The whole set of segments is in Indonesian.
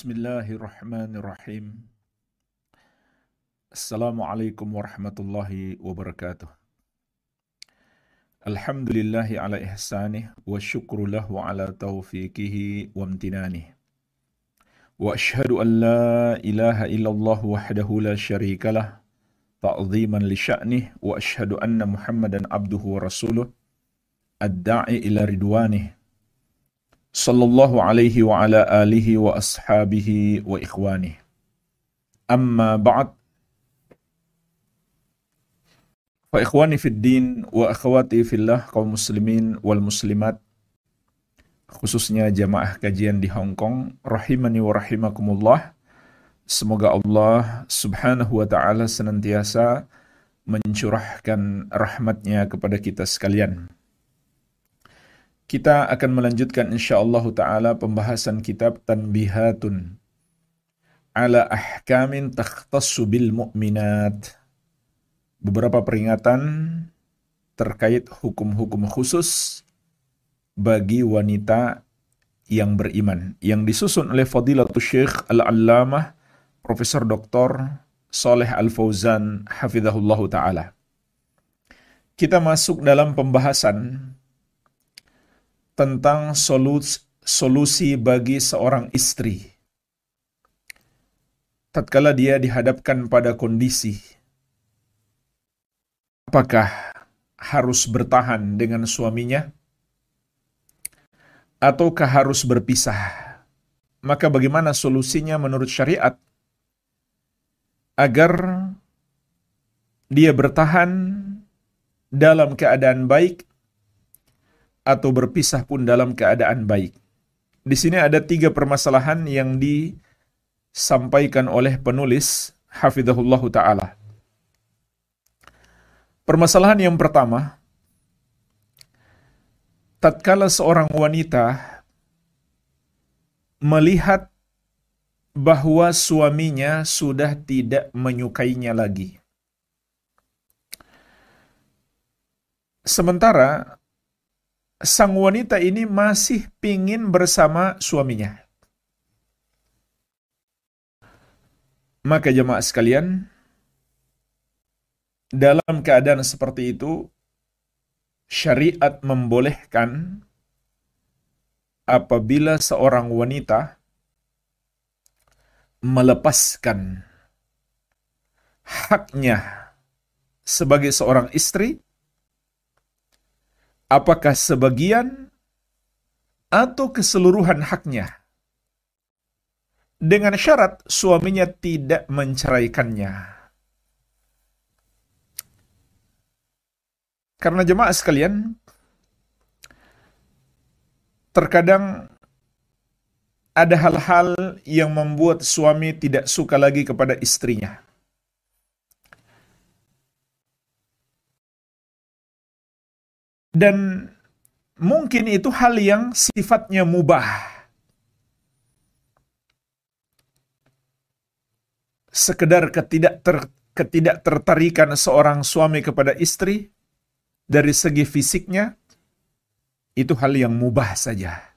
Bismillahirrahmanirrahim. Assalamualaikum warahmatullahi wabarakatuh. Alhamdulillahi ala ihsanih wa syukru lahu ala taufiqihi wa amtinanih. Wa ashhadu an la ilaha illallah wahdahu la syarika lah ta'ziman li sya'nih wa ashhadu anna Muhammadan abduhu wa rasuluh ad-da'i ila ridwanih sallallahu alaihi wa ala alihi wa ashabihi wa ikhwani. Amma ba'd. Fa ikhwani fid din wa akhwati fillah kaum muslimin wal muslimat khususnya jamaah kajian di Hong Kong rahimani wa rahimakumullah. Semoga Allah Subhanahu wa taala senantiasa mencurahkan rahmatnya kepada kita sekalian. Kita akan melanjutkan insyaallah taala pembahasan kitab Tanbihatun ala ahkamin takhtassu bil mu'minat. Beberapa peringatan terkait hukum-hukum khusus bagi wanita yang beriman yang disusun oleh Fadilatul Syekh Al-Allamah Profesor Dr. Saleh Al-Fauzan hafizahullahu taala. Kita masuk dalam pembahasan tentang solusi, bagi seorang istri. Tatkala dia dihadapkan pada kondisi, apakah harus bertahan dengan suaminya, ataukah harus berpisah? Maka bagaimana solusinya menurut syariat agar dia bertahan dalam keadaan baik atau berpisah pun dalam keadaan baik. Di sini ada tiga permasalahan yang disampaikan oleh penulis Hafidhahullah Ta'ala. Permasalahan yang pertama, tatkala seorang wanita melihat bahwa suaminya sudah tidak menyukainya lagi. Sementara sang wanita ini masih pingin bersama suaminya. Maka jemaah sekalian, dalam keadaan seperti itu, syariat membolehkan apabila seorang wanita melepaskan haknya sebagai seorang istri apakah sebagian atau keseluruhan haknya. Dengan syarat suaminya tidak menceraikannya. Karena jemaah sekalian, terkadang ada hal-hal yang membuat suami tidak suka lagi kepada istrinya. Dan mungkin itu hal yang sifatnya mubah. Sekedar ketidak ter, ketidak tertarikan seorang suami kepada istri dari segi fisiknya itu hal yang mubah saja.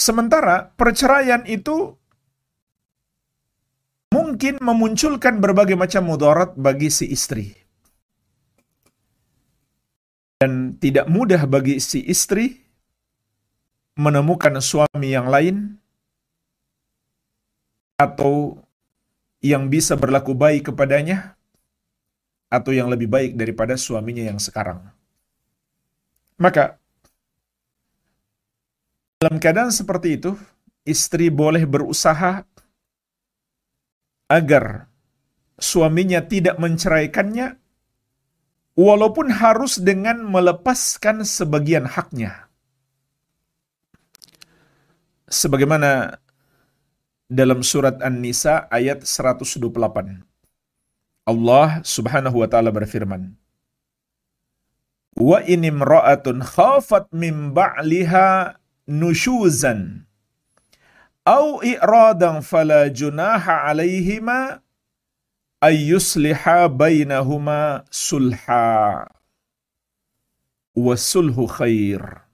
Sementara perceraian itu mungkin memunculkan berbagai macam mudarat bagi si istri dan tidak mudah bagi si istri menemukan suami yang lain atau yang bisa berlaku baik kepadanya atau yang lebih baik daripada suaminya yang sekarang. Maka dalam keadaan seperti itu, istri boleh berusaha agar suaminya tidak menceraikannya walaupun harus dengan melepaskan sebagian haknya. Sebagaimana dalam surat An-Nisa ayat 128. Allah Subhanahu wa taala berfirman, "Wa in imra'atun khafat min ba'liha nushuzan au i'radan fala junaha 'alaihima ayyusliha bainahuma sulha khair.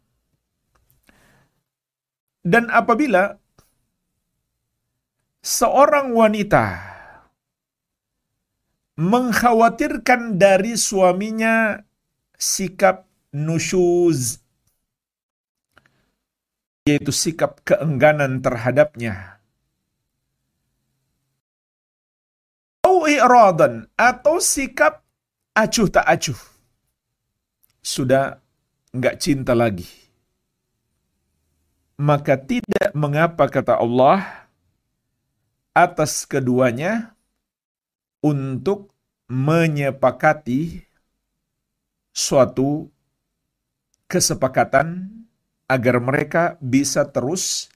Dan apabila seorang wanita mengkhawatirkan dari suaminya sikap nusyuz, yaitu sikap keengganan terhadapnya. Atau sikap acuh tak acuh. Sudah nggak cinta lagi. Maka tidak mengapa kata Allah atas keduanya untuk menyepakati suatu kesepakatan agar mereka bisa terus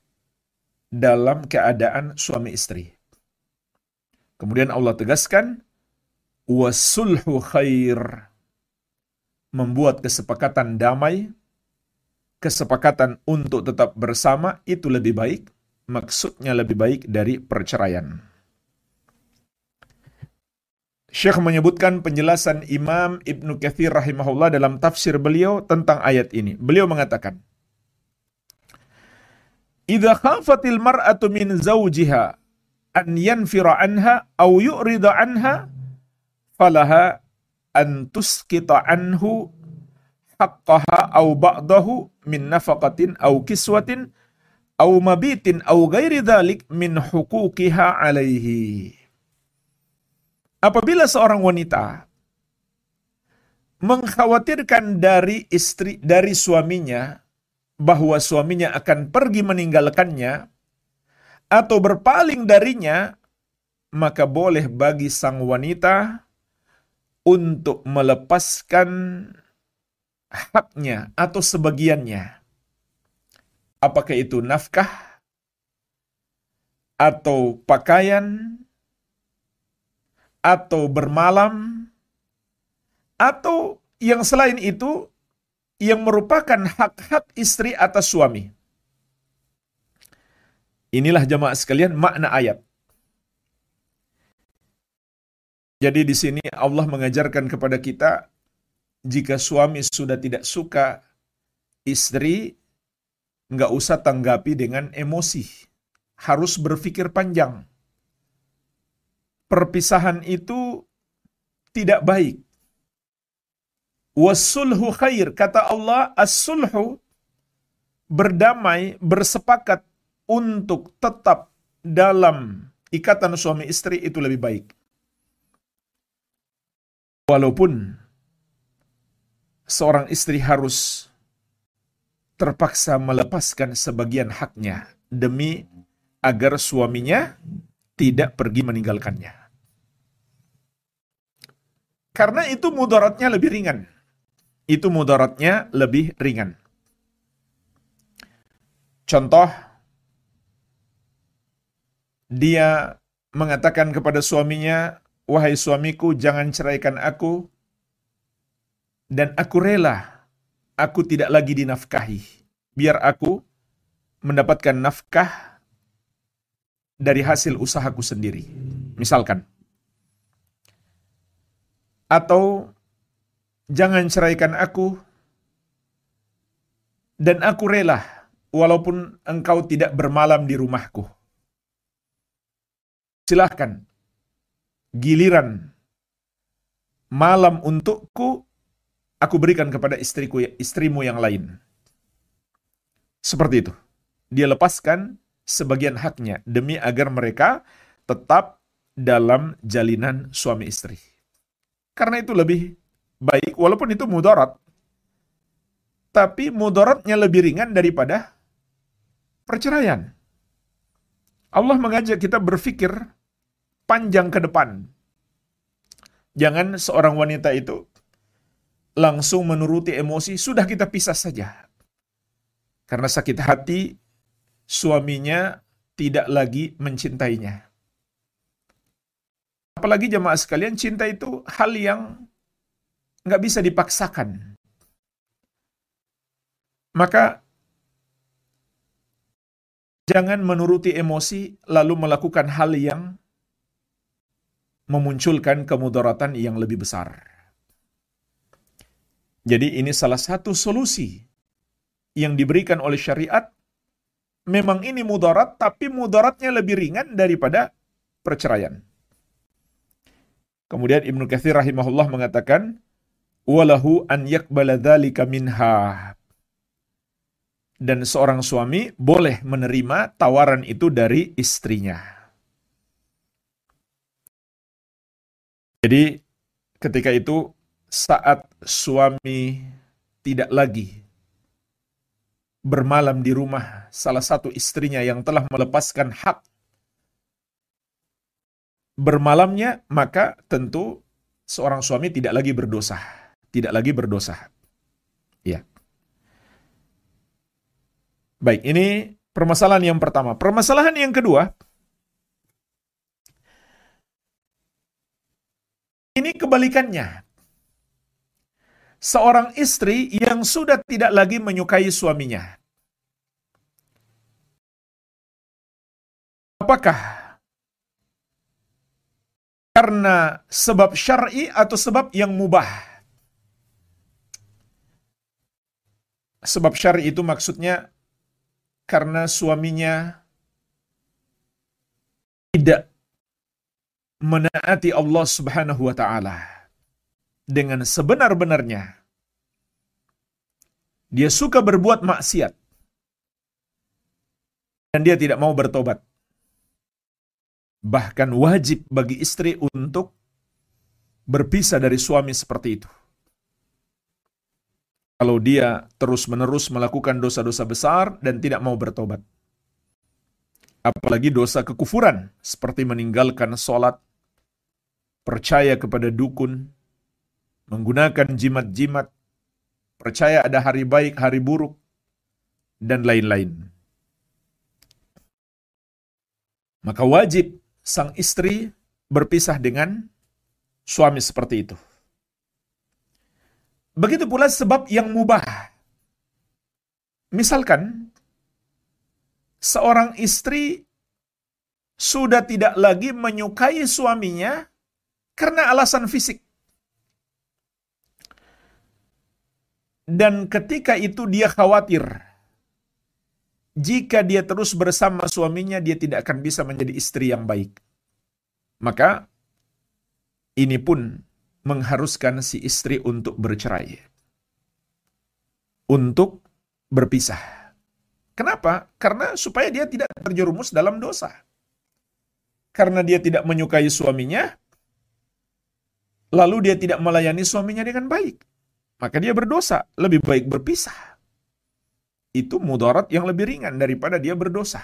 dalam keadaan suami istri. Kemudian Allah tegaskan, wasulhu khair. Membuat kesepakatan damai, kesepakatan untuk tetap bersama itu lebih baik, maksudnya lebih baik dari perceraian. Syekh menyebutkan penjelasan Imam Ibnu Kathir rahimahullah dalam tafsir beliau tentang ayat ini. Beliau mengatakan, Idza khafatil mar'atu min zawjiha an yanfira anha aw yu'rida anha falaha an tuskita anhu haqqaha aw ba'dahu min nafaqatin aw kiswatin aw mabitin aw ghairi dhalik min huquqiha alaihi. Apabila seorang wanita mengkhawatirkan dari istri dari suaminya bahwa suaminya akan pergi meninggalkannya atau berpaling darinya, maka boleh bagi sang wanita untuk melepaskan haknya atau sebagiannya. Apakah itu nafkah atau pakaian atau bermalam, atau yang selain itu yang merupakan hak-hak istri atas suami. Inilah jamaah sekalian makna ayat. Jadi di sini Allah mengajarkan kepada kita jika suami sudah tidak suka istri nggak usah tanggapi dengan emosi. Harus berpikir panjang perpisahan itu tidak baik. Wasulhu khair. Kata Allah, as-sulhu berdamai, bersepakat untuk tetap dalam ikatan suami istri itu lebih baik. Walaupun seorang istri harus terpaksa melepaskan sebagian haknya demi agar suaminya tidak pergi meninggalkannya. Karena itu mudaratnya lebih ringan. Itu mudaratnya lebih ringan. Contoh, dia mengatakan kepada suaminya, Wahai suamiku, jangan ceraikan aku, dan aku rela, aku tidak lagi dinafkahi. Biar aku mendapatkan nafkah dari hasil usahaku sendiri. Misalkan, atau jangan ceraikan aku dan aku rela walaupun engkau tidak bermalam di rumahku. Silahkan, giliran malam untukku aku berikan kepada istriku istrimu yang lain. Seperti itu. Dia lepaskan sebagian haknya demi agar mereka tetap dalam jalinan suami istri. Karena itu lebih baik, walaupun itu mudarat. Tapi mudaratnya lebih ringan daripada perceraian. Allah mengajak kita berpikir panjang ke depan. Jangan seorang wanita itu langsung menuruti emosi, sudah kita pisah saja. Karena sakit hati, suaminya tidak lagi mencintainya. Apalagi jemaah sekalian, cinta itu hal yang nggak bisa dipaksakan. Maka jangan menuruti emosi lalu melakukan hal yang memunculkan kemudaratan yang lebih besar. Jadi ini salah satu solusi yang diberikan oleh syariat memang ini mudarat, tapi mudaratnya lebih ringan daripada perceraian. Kemudian Ibnu Katsir rahimahullah mengatakan, walahu an yakbala dzalika minha. Dan seorang suami boleh menerima tawaran itu dari istrinya. Jadi ketika itu saat suami tidak lagi bermalam di rumah salah satu istrinya yang telah melepaskan hak bermalamnya, maka tentu seorang suami tidak lagi berdosa. Tidak lagi berdosa. Ya. Baik, ini permasalahan yang pertama. Permasalahan yang kedua, ini kebalikannya. Seorang istri yang sudah tidak lagi menyukai suaminya. Apakah karena sebab syar'i atau sebab yang mubah. Sebab syar'i itu maksudnya karena suaminya tidak menaati Allah Subhanahu wa taala dengan sebenar-benarnya. Dia suka berbuat maksiat dan dia tidak mau bertobat. Bahkan wajib bagi istri untuk berpisah dari suami seperti itu. Kalau dia terus-menerus melakukan dosa-dosa besar dan tidak mau bertobat. Apalagi dosa kekufuran, seperti meninggalkan sholat, percaya kepada dukun, menggunakan jimat-jimat, percaya ada hari baik, hari buruk, dan lain-lain. Maka wajib sang istri berpisah dengan suami seperti itu. Begitu pula sebab yang mubah. Misalkan seorang istri sudah tidak lagi menyukai suaminya karena alasan fisik. Dan ketika itu dia khawatir jika dia terus bersama suaminya, dia tidak akan bisa menjadi istri yang baik. Maka ini pun mengharuskan si istri untuk bercerai. Untuk berpisah. Kenapa? Karena supaya dia tidak terjerumus dalam dosa. Karena dia tidak menyukai suaminya, lalu dia tidak melayani suaminya dengan baik. Maka dia berdosa, lebih baik berpisah itu mudarat yang lebih ringan daripada dia berdosa.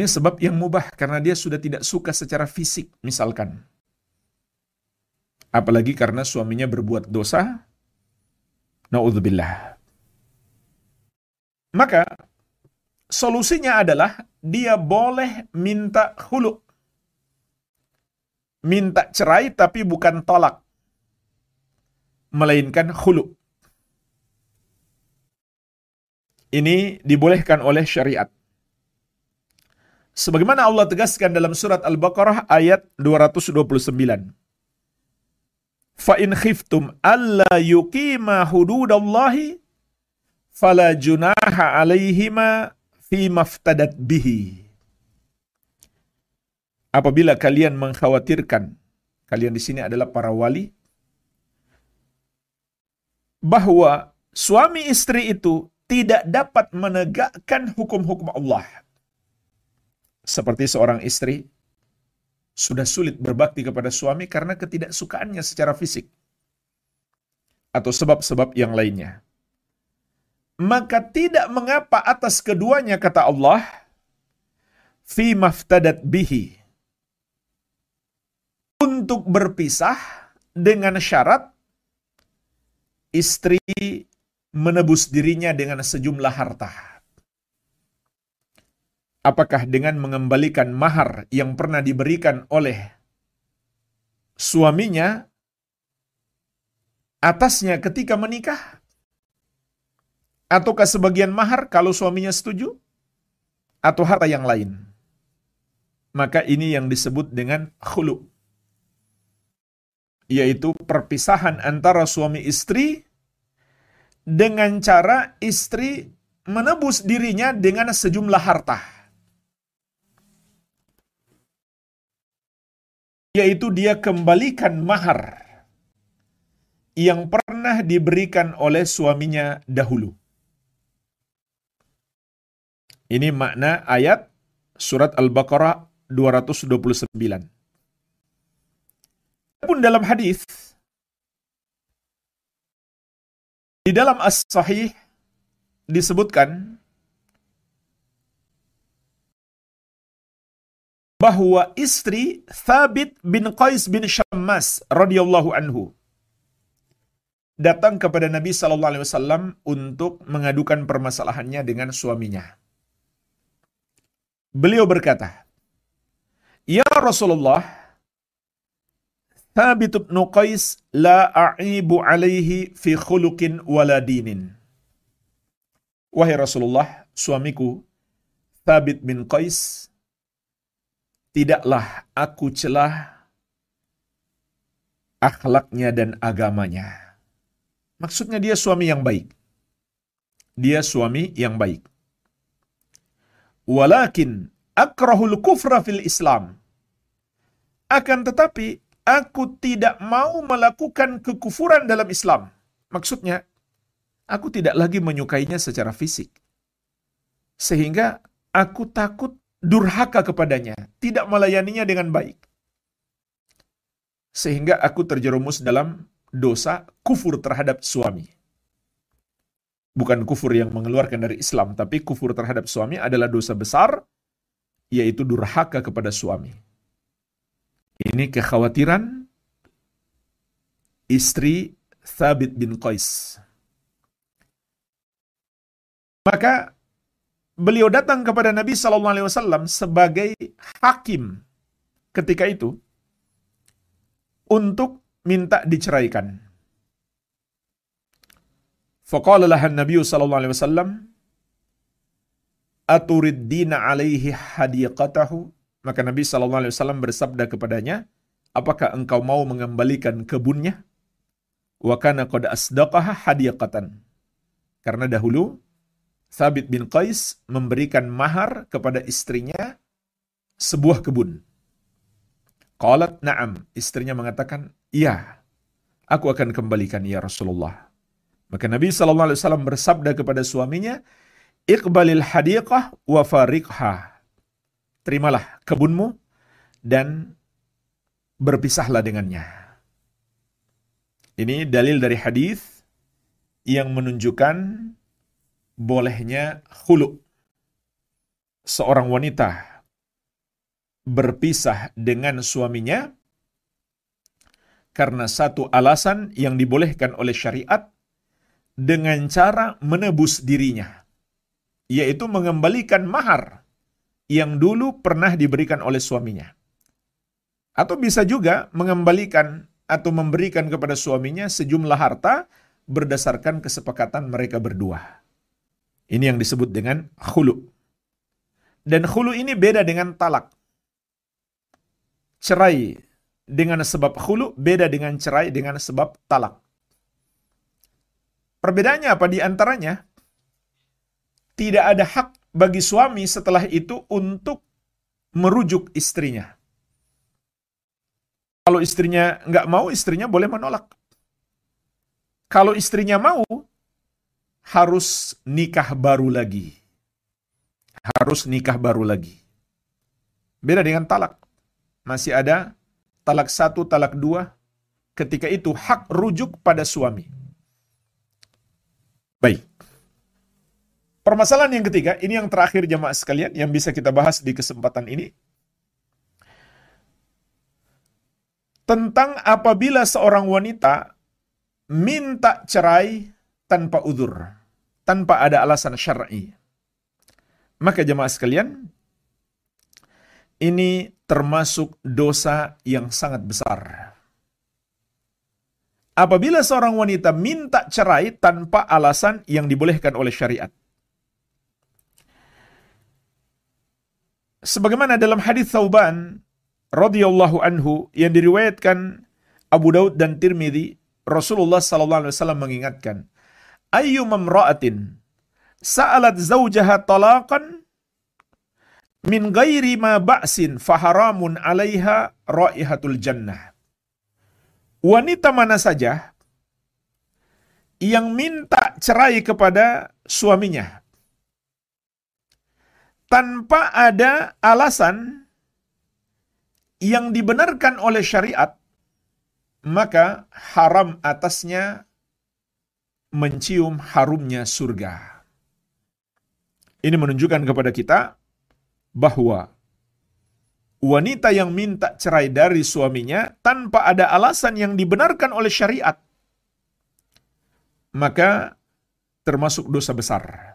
Ini sebab yang mubah karena dia sudah tidak suka secara fisik misalkan. Apalagi karena suaminya berbuat dosa. Na'udzubillah. Maka solusinya adalah dia boleh minta hulu. Minta cerai tapi bukan tolak. Melainkan hulu. Ini dibolehkan oleh syariat. Sebagaimana Allah tegaskan dalam surat Al-Baqarah ayat 229. Fa in khiftum alla yuqima hududallahi fala junaha alaihima fi maftadat bihi. Apabila kalian mengkhawatirkan, kalian di sini adalah para wali, bahwa suami istri itu tidak dapat menegakkan hukum-hukum Allah. Seperti seorang istri sudah sulit berbakti kepada suami karena ketidaksukaannya secara fisik atau sebab-sebab yang lainnya. Maka tidak mengapa atas keduanya kata Allah fi maftadat bihi untuk berpisah dengan syarat istri menebus dirinya dengan sejumlah harta. Apakah dengan mengembalikan mahar yang pernah diberikan oleh suaminya atasnya ketika menikah? Ataukah sebagian mahar kalau suaminya setuju? Atau harta yang lain? Maka ini yang disebut dengan khulu. Yaitu perpisahan antara suami istri dengan cara istri menebus dirinya dengan sejumlah harta. Yaitu dia kembalikan mahar yang pernah diberikan oleh suaminya dahulu. Ini makna ayat surat Al-Baqarah 229. Pun dalam hadis di dalam As-Sahih disebutkan bahwa istri Thabit bin Qais bin Syammas radhiyallahu anhu datang kepada Nabi sallallahu alaihi wasallam untuk mengadukan permasalahannya dengan suaminya. Beliau berkata, "Ya Rasulullah, Thabit bin Qais la a'ibu alaihi fi khuluqin wala dinin." Wahai Rasulullah, suamiku Thabit bin Qais tidaklah aku celah akhlaknya dan agamanya. Maksudnya dia suami yang baik. Dia suami yang baik. Walakin akrahul kufra fil Islam. Akan tetapi aku tidak mau melakukan kekufuran dalam Islam. Maksudnya, aku tidak lagi menyukainya secara fisik. Sehingga aku takut durhaka kepadanya, tidak melayaninya dengan baik. Sehingga aku terjerumus dalam dosa kufur terhadap suami. Bukan kufur yang mengeluarkan dari Islam, tapi kufur terhadap suami adalah dosa besar, yaitu durhaka kepada suami. Ini kekhawatiran istri Thabit bin Qais. Maka beliau datang kepada Nabi Shallallahu Alaihi Wasallam sebagai hakim ketika itu untuk minta diceraikan. Faqala lahan Nabi sallallahu alaihi wasallam aturiddina alaihi hadiqatahu maka Nabi wasallam bersabda kepadanya apakah engkau mau mengembalikan kebunnya wa kana qad asdaqaha hadiqatan karena dahulu Thabit bin Qais memberikan mahar kepada istrinya sebuah kebun. Qalat na'am. Istrinya mengatakan, iya, aku akan kembalikan ya Rasulullah. Maka Nabi SAW bersabda kepada suaminya, Iqbalil hadiqah wa fariqha. Terimalah kebunmu dan berpisahlah dengannya. Ini dalil dari hadis yang menunjukkan bolehnya hulu. Seorang wanita berpisah dengan suaminya karena satu alasan yang dibolehkan oleh syariat dengan cara menebus dirinya, yaitu mengembalikan mahar yang dulu pernah diberikan oleh suaminya. Atau bisa juga mengembalikan atau memberikan kepada suaminya sejumlah harta berdasarkan kesepakatan mereka berdua. Ini yang disebut dengan khulu. Dan khulu ini beda dengan talak. Cerai dengan sebab khulu beda dengan cerai dengan sebab talak. Perbedaannya apa di antaranya? Tidak ada hak bagi suami setelah itu untuk merujuk istrinya. Kalau istrinya nggak mau, istrinya boleh menolak. Kalau istrinya mau, harus nikah baru lagi. Harus nikah baru lagi. Beda dengan talak. Masih ada talak satu, talak dua. Ketika itu hak rujuk pada suami. Baik. Permasalahan yang ketiga, ini yang terakhir jamaah sekalian yang bisa kita bahas di kesempatan ini. Tentang apabila seorang wanita minta cerai tanpa udur tanpa ada alasan syar'i. Maka jemaah sekalian, ini termasuk dosa yang sangat besar. Apabila seorang wanita minta cerai tanpa alasan yang dibolehkan oleh syariat. Sebagaimana dalam hadis Thauban radhiyallahu anhu yang diriwayatkan Abu Daud dan Tirmidzi, Rasulullah sallallahu alaihi wasallam mengingatkan, ayyu mamra'atin sa'alat zawjaha talaqan min ghairi ma ba'sin faharamun 'alaiha raihatul jannah. Wanita mana saja yang minta cerai kepada suaminya tanpa ada alasan yang dibenarkan oleh syariat, maka haram atasnya mencium harumnya surga. Ini menunjukkan kepada kita bahwa wanita yang minta cerai dari suaminya tanpa ada alasan yang dibenarkan oleh syariat, maka termasuk dosa besar.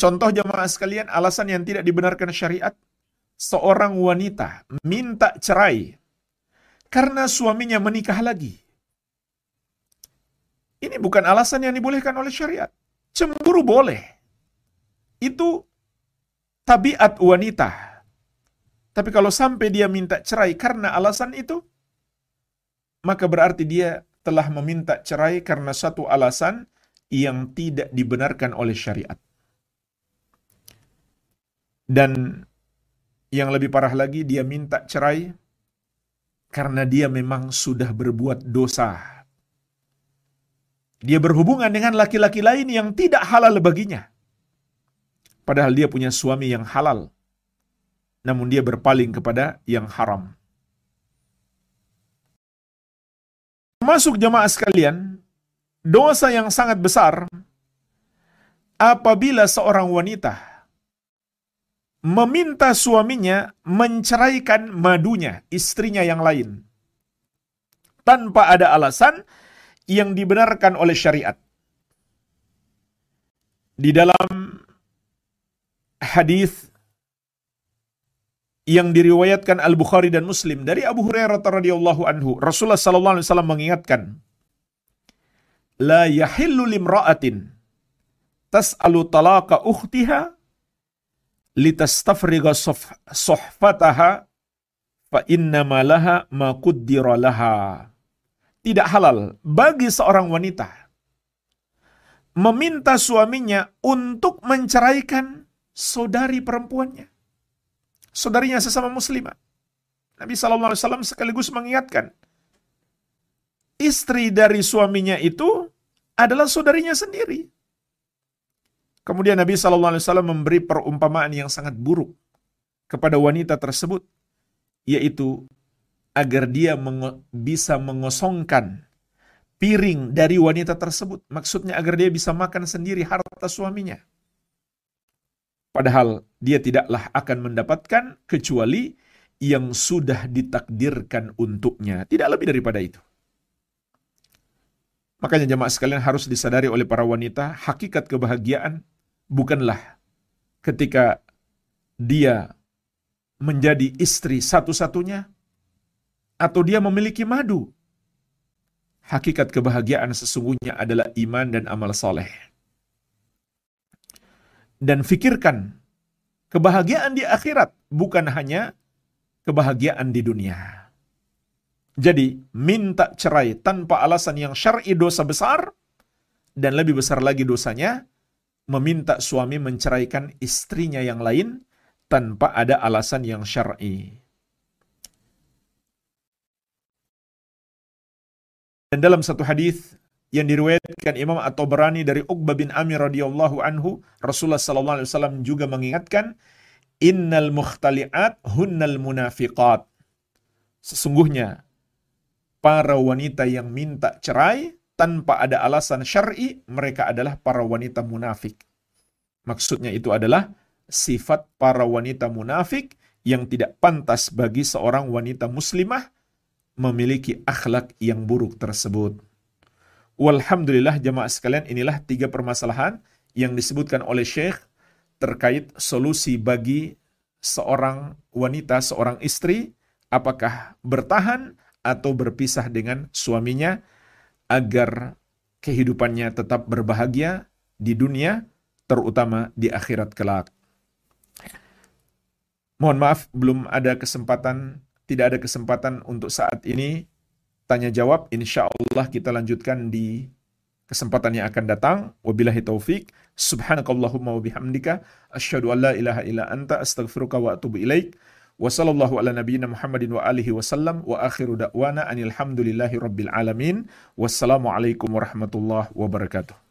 Contoh jemaah sekalian, alasan yang tidak dibenarkan syariat, seorang wanita minta cerai karena suaminya menikah lagi. Ini bukan alasan yang dibolehkan oleh syariat. Cemburu boleh. Itu tabiat wanita. Tapi kalau sampai dia minta cerai karena alasan itu, maka berarti dia telah meminta cerai karena satu alasan yang tidak dibenarkan oleh syariat. Dan yang lebih parah lagi, dia minta cerai karena dia memang sudah berbuat dosa dia berhubungan dengan laki-laki lain yang tidak halal baginya. Padahal dia punya suami yang halal. Namun dia berpaling kepada yang haram. Masuk jemaah sekalian, dosa yang sangat besar apabila seorang wanita meminta suaminya menceraikan madunya, istrinya yang lain. Tanpa ada alasan, yang dibenarkan oleh syariat. Di dalam hadis yang diriwayatkan Al-Bukhari dan Muslim dari Abu Hurairah radhiyallahu anhu, Rasulullah sallallahu alaihi wasallam mengingatkan, "La yahillu limra'atin tas'alu talaqa ukhtiha litastafriga sohfataha fa inna laha ma laha." tidak halal bagi seorang wanita meminta suaminya untuk menceraikan saudari perempuannya. Saudarinya sesama muslimah. Nabi SAW sekaligus mengingatkan, istri dari suaminya itu adalah saudarinya sendiri. Kemudian Nabi SAW memberi perumpamaan yang sangat buruk kepada wanita tersebut, yaitu agar dia meng bisa mengosongkan piring dari wanita tersebut. Maksudnya agar dia bisa makan sendiri harta suaminya. Padahal dia tidaklah akan mendapatkan kecuali yang sudah ditakdirkan untuknya. Tidak lebih daripada itu. Makanya jemaah sekalian harus disadari oleh para wanita, hakikat kebahagiaan bukanlah ketika dia menjadi istri satu-satunya, atau dia memiliki madu. Hakikat kebahagiaan sesungguhnya adalah iman dan amal soleh. Dan fikirkan, kebahagiaan di akhirat bukan hanya kebahagiaan di dunia. Jadi, minta cerai tanpa alasan yang syar'i dosa besar, dan lebih besar lagi dosanya, meminta suami menceraikan istrinya yang lain tanpa ada alasan yang syar'i. Dan dalam satu hadis yang diriwayatkan Imam atau berani dari Uqbah bin Amir radhiyallahu anhu, Rasulullah sallallahu alaihi wasallam juga mengingatkan, "Innal mukhtali'at hunnal munafiqat." Sesungguhnya para wanita yang minta cerai tanpa ada alasan syar'i, mereka adalah para wanita munafik. Maksudnya itu adalah sifat para wanita munafik yang tidak pantas bagi seorang wanita muslimah memiliki akhlak yang buruk tersebut. Walhamdulillah jemaah sekalian inilah tiga permasalahan yang disebutkan oleh Syekh terkait solusi bagi seorang wanita, seorang istri, apakah bertahan atau berpisah dengan suaminya agar kehidupannya tetap berbahagia di dunia, terutama di akhirat kelak. Mohon maaf, belum ada kesempatan tidak ada kesempatan untuk saat ini tanya jawab. Insya Allah kita lanjutkan di kesempatan yang akan datang. Wabillahi taufik. Subhanakallahumma wa bihamdika. Asyhadu an la ilaha illa anta astaghfiruka wa atubu ilaik. Wa ala nabiyyina Muhammadin wa alihi wasallam wa akhiru da'wana anil hamdulillahi rabbil alamin. Wassalamualaikum warahmatullahi wabarakatuh.